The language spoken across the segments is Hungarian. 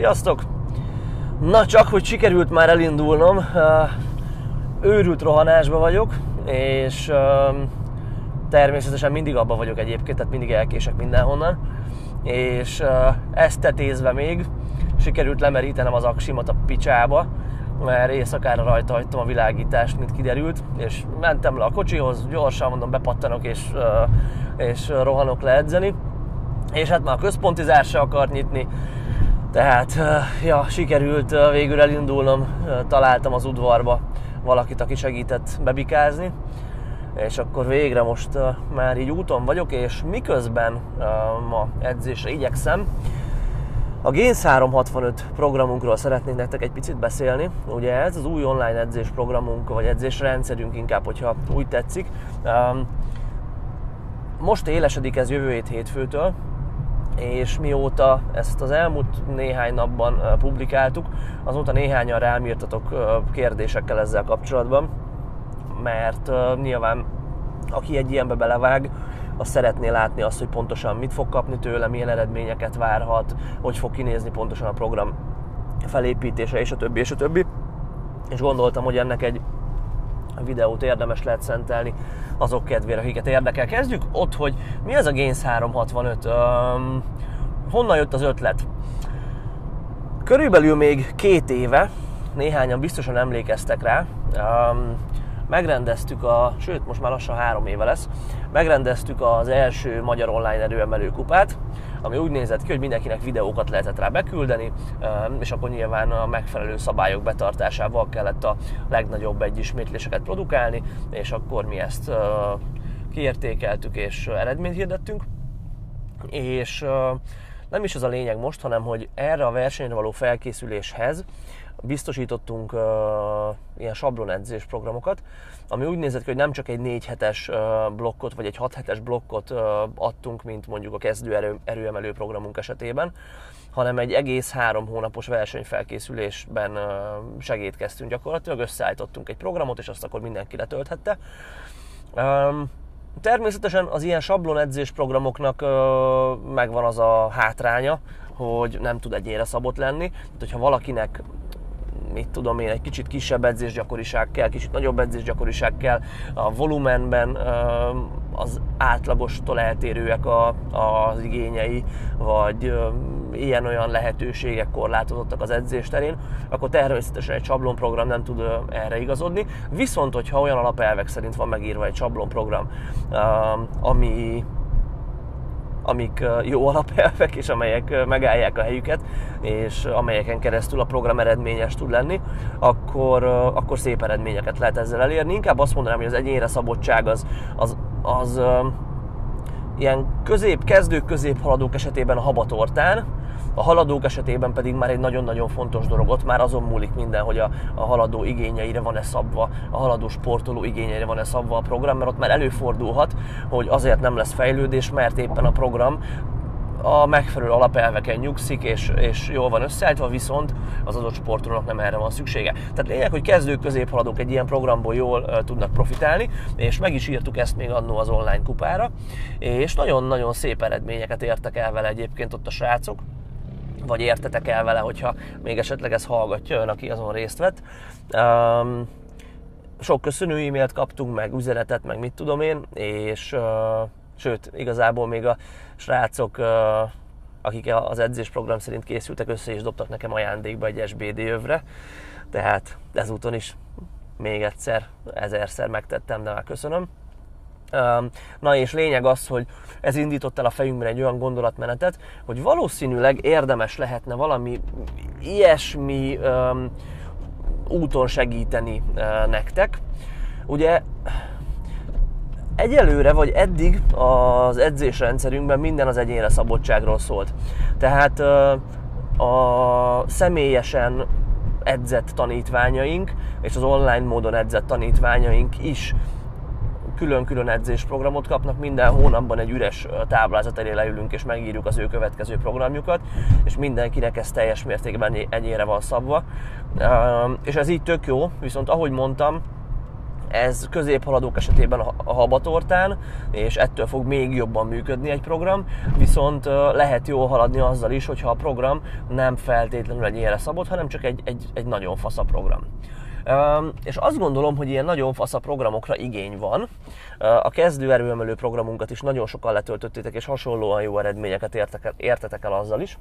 Sziasztok! Na csak, hogy sikerült már elindulnom, őrült rohanásba vagyok, és természetesen mindig abban vagyok egyébként, tehát mindig elkések mindenhonnan, és ezt tetézve még sikerült lemerítenem az aksimat a picsába, mert éjszakára rajta hagytam a világítást, mint kiderült, és mentem le a kocsihoz, gyorsan mondom, bepattanok és, és rohanok le edzeni, és hát már a központi zár se akart nyitni, tehát ja, sikerült végül elindulnom, találtam az udvarba valakit, aki segített bebikázni, és akkor végre most már így úton vagyok, és miközben ma edzésre igyekszem, a Gains 365 programunkról szeretnék nektek egy picit beszélni. Ugye ez az új online edzés programunk, vagy edzésrendszerünk inkább, hogyha úgy tetszik. Most élesedik ez jövő hét hétfőtől, és mióta ezt az elmúlt néhány napban publikáltuk, azóta néhányan rám írtatok kérdésekkel ezzel kapcsolatban, mert nyilván aki egy ilyenbe belevág, az szeretné látni azt, hogy pontosan mit fog kapni tőle, milyen eredményeket várhat, hogy fog kinézni pontosan a program felépítése, és a többi, és a többi. És gondoltam, hogy ennek egy videót érdemes lehet szentelni azok kedvére, akiket érdekel. Kezdjük ott, hogy mi az a Gains 365? Um, honnan jött az ötlet? Körülbelül még két éve, néhányan biztosan emlékeztek rá, um, megrendeztük a, sőt most már lassan három éve lesz, megrendeztük az első magyar online erőemelő kupát, ami úgy nézett ki, hogy mindenkinek videókat lehetett rá beküldeni, és akkor nyilván a megfelelő szabályok betartásával kellett a legnagyobb egyismétléseket produkálni, és akkor mi ezt kiértékeltük és eredményt hirdettünk. És nem is az a lényeg most, hanem hogy erre a versenyre való felkészüléshez biztosítottunk uh, ilyen sablonedzés programokat, ami úgy nézett ki, hogy nem csak egy 4 hetes uh, blokkot, vagy egy 6 hetes blokkot uh, adtunk, mint mondjuk a kezdő erő, erőemelő programunk esetében, hanem egy egész három hónapos versenyfelkészülésben uh, segítkeztünk gyakorlatilag, összeállítottunk egy programot, és azt akkor mindenki letölthette. Um, Természetesen az ilyen sablon edzés programoknak megvan az a hátránya, hogy nem tud egyére szabott lenni. Tehát, hogyha valakinek mit tudom én, egy kicsit kisebb edzésgyakoriság kell, kicsit nagyobb edzésgyakoriság kell, a volumenben az átlagostól eltérőek a, az igényei, vagy ilyen-olyan lehetőségek korlátozottak az edzés terén, akkor természetesen egy sablonprogram nem tud erre igazodni. Viszont, hogyha olyan alapelvek szerint van megírva egy sablonprogram, ami amik jó alapelvek, és amelyek megállják a helyüket, és amelyeken keresztül a program eredményes tud lenni, akkor, akkor szép eredményeket lehet ezzel elérni. Inkább azt mondanám, hogy az egyénre szabottság az, az, az ilyen közép, kezdők, középhaladók esetében a habatortán, a haladók esetében pedig már egy nagyon-nagyon fontos dolog, ott már azon múlik minden, hogy a, a haladó igényeire van-e szabva, a haladó sportoló igényeire van-e szabva a program, mert ott már előfordulhat, hogy azért nem lesz fejlődés, mert éppen a program a megfelelő alapelveken nyugszik, és, és jól van összeállítva, viszont az adott sportolónak nem erre van szüksége. Tehát lényeg, hogy kezdők, középhaladók egy ilyen programból jól uh, tudnak profitálni, és meg is írtuk ezt még annó az online kupára, és nagyon-nagyon szép eredményeket értek el vele egyébként ott a srácok vagy értetek el vele, hogyha még esetleg ez hallgatja ön, aki azon részt vett. Um, sok köszönő e-mailt kaptunk, meg üzenetet, meg mit tudom én, és uh, sőt, igazából még a srácok, uh, akik az edzésprogram szerint készültek össze, és dobtak nekem ajándékba egy SBD övre, tehát ezúton is még egyszer, ezerszer megtettem, de már köszönöm. Na és lényeg az, hogy ez indított el a fejünkben egy olyan gondolatmenetet, hogy valószínűleg érdemes lehetne valami ilyesmi úton segíteni nektek. Ugye egyelőre, vagy eddig az edzésrendszerünkben minden az egyénre szabadságról szólt. Tehát a személyesen edzett tanítványaink és az online módon edzett tanítványaink is külön-külön edzésprogramot kapnak, minden hónapban egy üres táblázat elé leülünk és megírjuk az ő következő programjukat, és mindenkinek ez teljes mértékben egyére van szabva. És ez így tök jó, viszont ahogy mondtam, ez középhaladók esetében a habatortán, és ettől fog még jobban működni egy program, viszont lehet jól haladni azzal is, hogyha a program nem feltétlenül egy ilyenre szabott, hanem csak egy, egy, egy nagyon fasz a program. És azt gondolom, hogy ilyen nagyon fasz a programokra igény van. A kezdő erőemelő programunkat is nagyon sokan letöltöttétek, és hasonlóan jó eredményeket értek el, értetek el azzal is.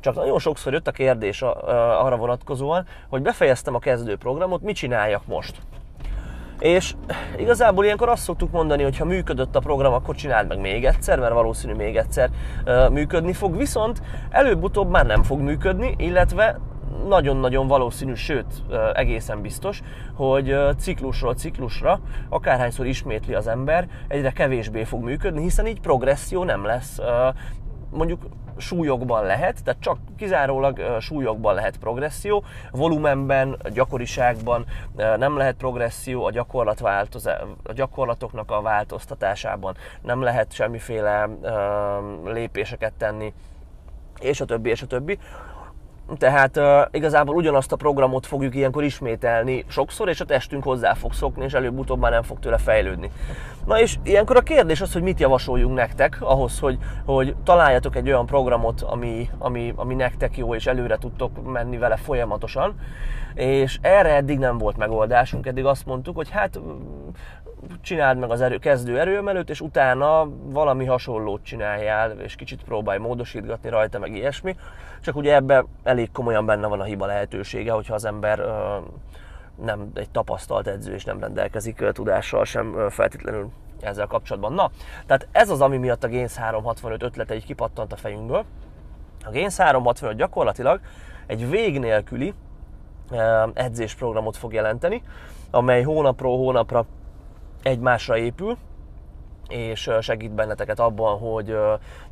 Csak nagyon sokszor jött a kérdés arra vonatkozóan, hogy befejeztem a kezdő programot, mit csináljak most? És igazából ilyenkor azt szoktuk mondani, hogy ha működött a program, akkor csináld meg még egyszer, mert valószínű még egyszer működni fog, viszont előbb-utóbb már nem fog működni, illetve nagyon-nagyon valószínű, sőt egészen biztos, hogy ciklusról ciklusra, akárhányszor ismétli az ember, egyre kevésbé fog működni, hiszen így progresszió nem lesz. Mondjuk súlyokban lehet, tehát csak kizárólag súlyokban lehet progresszió, volumenben, gyakoriságban nem lehet progresszió, a, gyakorlat a gyakorlatoknak a változtatásában nem lehet semmiféle lépéseket tenni, és a többi, és a többi. Tehát uh, igazából ugyanazt a programot fogjuk ilyenkor ismételni sokszor, és a testünk hozzá fog szokni, és előbb-utóbb már nem fog tőle fejlődni. Na és ilyenkor a kérdés az, hogy mit javasoljunk nektek ahhoz, hogy, hogy találjatok egy olyan programot, ami, ami, ami nektek jó, és előre tudtok menni vele folyamatosan. És erre eddig nem volt megoldásunk, eddig azt mondtuk, hogy hát csináld meg az erő, kezdő erőemelőt, és utána valami hasonlót csináljál, és kicsit próbálj módosítgatni rajta, meg ilyesmi. Csak ugye ebbe elég komolyan benne van a hiba lehetősége, hogyha az ember nem egy tapasztalt edző, és nem rendelkezik tudással sem feltétlenül ezzel kapcsolatban. Na, tehát ez az, ami miatt a Gains 365 ötlete így kipattant a fejünkből. A Gains 365 gyakorlatilag egy vég nélküli edzésprogramot fog jelenteni, amely hónapról hónapra egymásra épül, és segít benneteket abban, hogy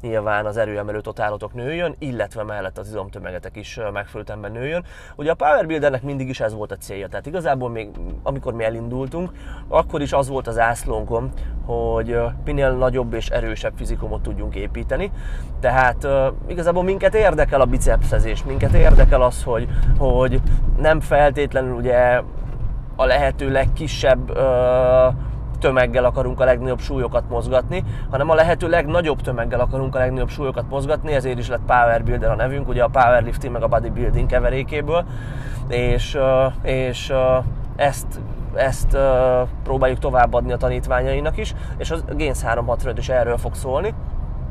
nyilván az erőemelő totálotok nőjön, illetve mellett az izomtömegetek is megfelelően nőjön. Ugye a Power Buildernek mindig is ez volt a célja, tehát igazából még amikor mi elindultunk, akkor is az volt az ászlónkon, hogy minél nagyobb és erősebb fizikumot tudjunk építeni. Tehát igazából minket érdekel a bicepszezés, minket érdekel az, hogy, hogy nem feltétlenül ugye a lehető legkisebb uh, tömeggel akarunk a legnagyobb súlyokat mozgatni, hanem a lehető legnagyobb tömeggel akarunk a legnagyobb súlyokat mozgatni, ezért is lett Power Builder a nevünk, ugye a powerlifting meg a bodybuilding keverékéből, és, és ezt ezt próbáljuk továbbadni a tanítványainak is, és a Gains 365 is erről fog szólni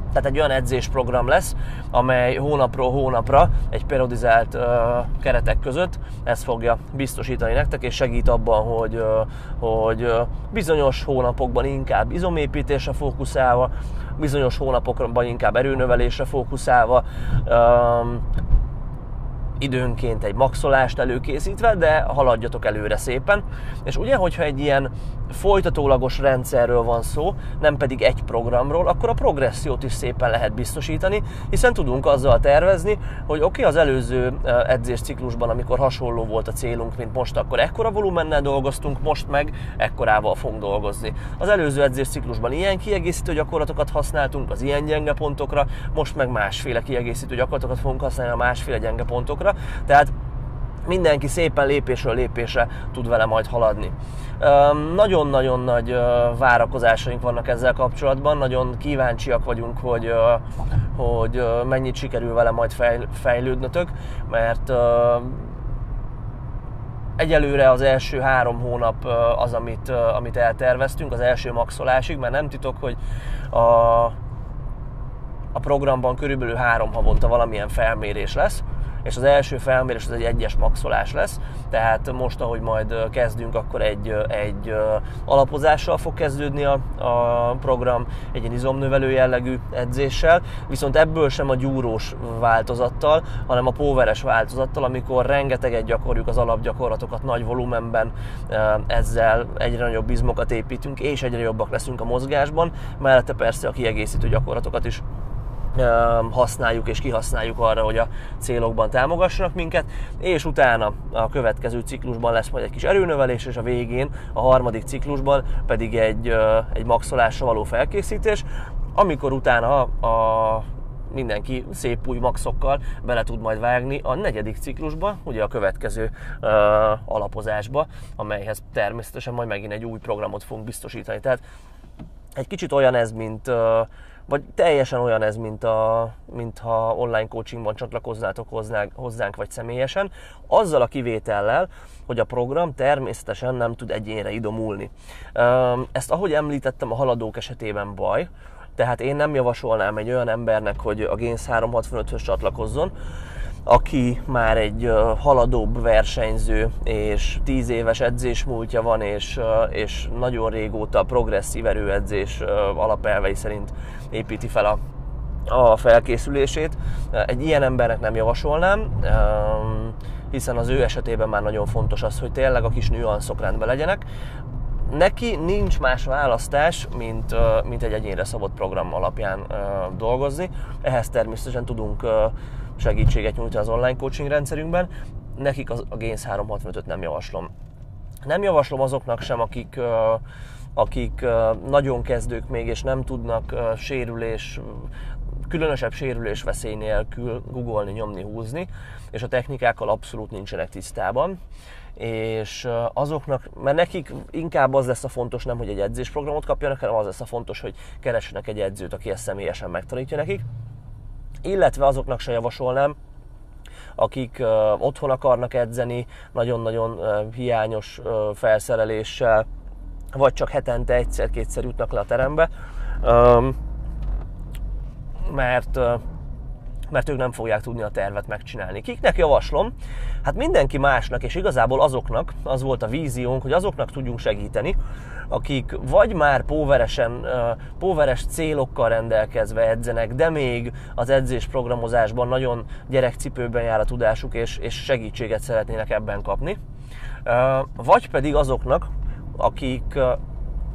tehát egy olyan edzésprogram lesz, amely hónapról hónapra egy periodizált keretek között ezt fogja biztosítani nektek, és segít abban, hogy, hogy bizonyos hónapokban inkább izomépítésre fókuszálva, bizonyos hónapokban inkább erőnövelésre fókuszálva, időnként egy maxolást előkészítve, de haladjatok előre szépen. És ugye, hogyha egy ilyen folytatólagos rendszerről van szó, nem pedig egy programról, akkor a progressziót is szépen lehet biztosítani, hiszen tudunk azzal tervezni, hogy oké, okay, az előző edzésciklusban, amikor hasonló volt a célunk, mint most, akkor ekkora volumennel dolgoztunk, most meg ekkorával fogunk dolgozni. Az előző edzésciklusban ilyen kiegészítő gyakorlatokat használtunk az ilyen gyenge pontokra, most meg másféle kiegészítő gyakorlatokat fogunk használni a másféle gyenge pontokra. Tehát mindenki szépen lépésről lépésre tud vele majd haladni. Nagyon-nagyon nagy várakozásaink vannak ezzel kapcsolatban, nagyon kíváncsiak vagyunk, hogy, hogy mennyit sikerül vele majd fejlődnötök, mert egyelőre az első három hónap az, amit, amit elterveztünk, az első maxolásig, mert nem titok, hogy a, a programban körülbelül három havonta valamilyen felmérés lesz, és az első felmérés az egy egyes maxolás lesz, tehát most, ahogy majd kezdünk, akkor egy, egy alapozással fog kezdődni a, a program, egy ilyen izomnövelő jellegű edzéssel, viszont ebből sem a gyúrós változattal, hanem a póveres változattal, amikor rengeteget gyakorjuk az alapgyakorlatokat nagy volumenben, ezzel egyre nagyobb izmokat építünk, és egyre jobbak leszünk a mozgásban, mellette persze a kiegészítő gyakorlatokat is használjuk és kihasználjuk arra, hogy a célokban támogassanak minket, és utána a következő ciklusban lesz majd egy kis erőnövelés, és a végén, a harmadik ciklusban pedig egy, egy maxolásra való felkészítés, amikor utána a mindenki szép új maxokkal bele tud majd vágni a negyedik ciklusba, ugye a következő uh, alapozásba, amelyhez természetesen majd megint egy új programot fogunk biztosítani. Tehát egy kicsit olyan ez, mint uh, vagy teljesen olyan ez, mint, a, mint ha online coachingban csatlakoznátok hozzánk, hozzánk, vagy személyesen, azzal a kivétellel, hogy a program természetesen nem tud egyénre idomulni. Ezt ahogy említettem a haladók esetében baj, tehát én nem javasolnám egy olyan embernek, hogy a Gains 365-höz csatlakozzon, aki már egy haladóbb versenyző, és 10 éves edzésmúltja van, és, és nagyon régóta progresszív erőedzés alapelvei szerint építi fel a, a felkészülését. Egy ilyen embernek nem javasolnám, hiszen az ő esetében már nagyon fontos az, hogy tényleg a kis nüanszok rendben legyenek. Neki nincs más választás, mint, mint egy egyénre szabott program alapján dolgozni. Ehhez természetesen tudunk segítséget nyújtani az online coaching rendszerünkben. Nekik a Gains 365-öt nem javaslom. Nem javaslom azoknak sem, akik akik nagyon kezdők még, és nem tudnak sérülés, különösebb sérülés veszély nélkül googolni, nyomni, húzni, és a technikákkal abszolút nincsenek tisztában és azoknak, mert nekik inkább az lesz a fontos nem, hogy egy edzésprogramot kapjanak, hanem az lesz a fontos, hogy keressenek egy edzőt, aki ezt személyesen megtanítja nekik. Illetve azoknak se javasolnám, akik otthon akarnak edzeni, nagyon-nagyon hiányos felszereléssel, vagy csak hetente egyszer-kétszer jutnak le a terembe, mert mert ők nem fogják tudni a tervet megcsinálni. Kiknek javaslom? Hát mindenki másnak, és igazából azoknak, az volt a víziónk, hogy azoknak tudjunk segíteni, akik vagy már póveresen, póveres célokkal rendelkezve edzenek, de még az edzés programozásban nagyon gyerekcipőben jár a tudásuk, és, és segítséget szeretnének ebben kapni. Vagy pedig azoknak, akik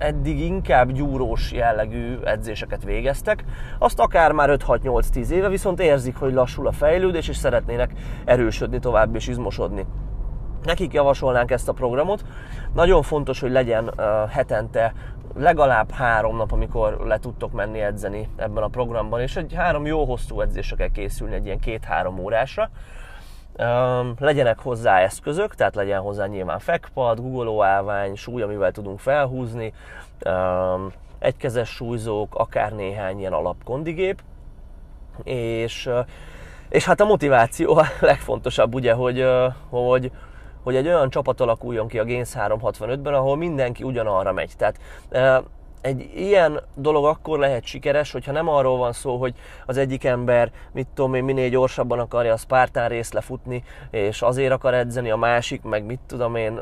eddig inkább gyúrós jellegű edzéseket végeztek, azt akár már 5-6-8-10 éve, viszont érzik, hogy lassul a fejlődés, és szeretnének erősödni tovább és izmosodni. Nekik javasolnánk ezt a programot. Nagyon fontos, hogy legyen hetente legalább három nap, amikor le tudtok menni edzeni ebben a programban, és egy három jó hosszú edzésre kell készülni, egy ilyen két-három órásra legyenek hozzá eszközök, tehát legyen hozzá nyilván fekpad, guggolóállvány, súly, amivel tudunk felhúzni, egykezes súlyzók, akár néhány ilyen alapkondigép, és, és hát a motiváció a legfontosabb, ugye, hogy, hogy, hogy egy olyan csapat alakuljon ki a Gains 365-ben, ahol mindenki ugyanarra megy. Tehát egy ilyen dolog akkor lehet sikeres, hogyha nem arról van szó, hogy az egyik ember, mit tudom én, minél gyorsabban akarja a Spartan részt lefutni, és azért akar edzeni, a másik, meg mit tudom én,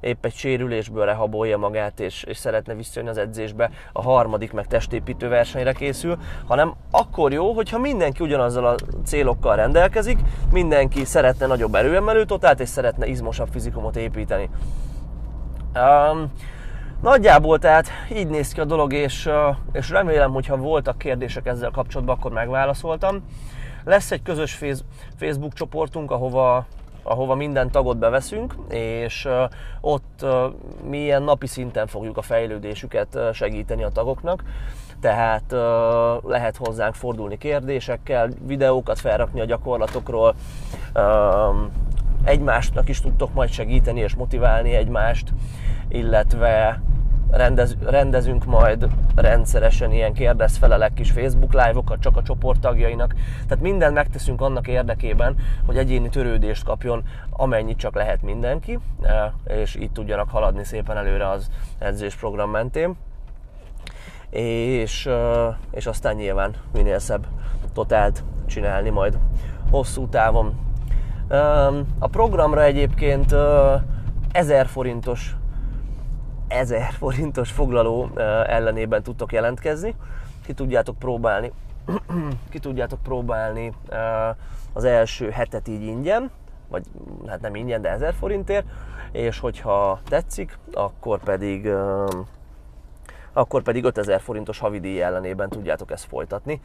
épp egy sérülésből rehabolja magát, és, és szeretne visszajönni az edzésbe, a harmadik meg testépítő versenyre készül, hanem akkor jó, hogyha mindenki ugyanazzal a célokkal rendelkezik, mindenki szeretne nagyobb erőemelő totált, és szeretne izmosabb fizikumot építeni. Um, Nagyjából tehát így néz ki a dolog, és, és remélem, hogyha voltak kérdések ezzel kapcsolatban, akkor megválaszoltam. Lesz egy közös Facebook csoportunk, ahova, ahova minden tagot beveszünk, és ott mi ilyen napi szinten fogjuk a fejlődésüket segíteni a tagoknak. Tehát lehet hozzánk fordulni kérdésekkel, videókat felrakni a gyakorlatokról, egymásnak is tudtok majd segíteni és motiválni egymást, illetve rendez, rendezünk majd rendszeresen ilyen kérdezfelelek kis Facebook live-okat csak a csoporttagjainak. Tehát mindent megteszünk annak érdekében, hogy egyéni törődést kapjon amennyit csak lehet mindenki, e, és így tudjanak haladni szépen előre az edzésprogram mentén. És, e, és aztán nyilván minél szebb totált csinálni majd hosszú távon. E, a programra egyébként 1000 forintos 1000 forintos foglaló ellenében tudtok jelentkezni. Ki tudjátok próbálni, ki tudjátok próbálni az első hetet így ingyen, vagy hát nem ingyen, de 1000 forintért, és hogyha tetszik, akkor pedig akkor pedig 5000 forintos havidíj ellenében tudjátok ezt folytatni,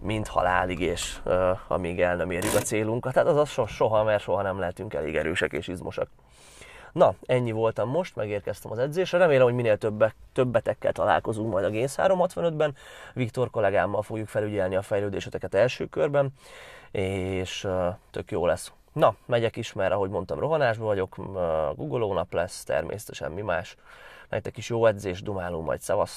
mint halálig, és uh, amíg el nem érjük a célunkat. Tehát az az soha, mert soha nem lehetünk elég erősek és izmosak. Na, ennyi voltam most, megérkeztem az edzésre. Remélem, hogy minél többek, többetekkel találkozunk majd a Gains 365-ben. Viktor kollégámmal fogjuk felügyelni a fejlődéseteket első körben, és tök jó lesz. Na, megyek is, mert ahogy mondtam, rohanásban vagyok, Google nap lesz, természetesen mi más. Nektek is jó edzés, dumálunk majd, szavaztok!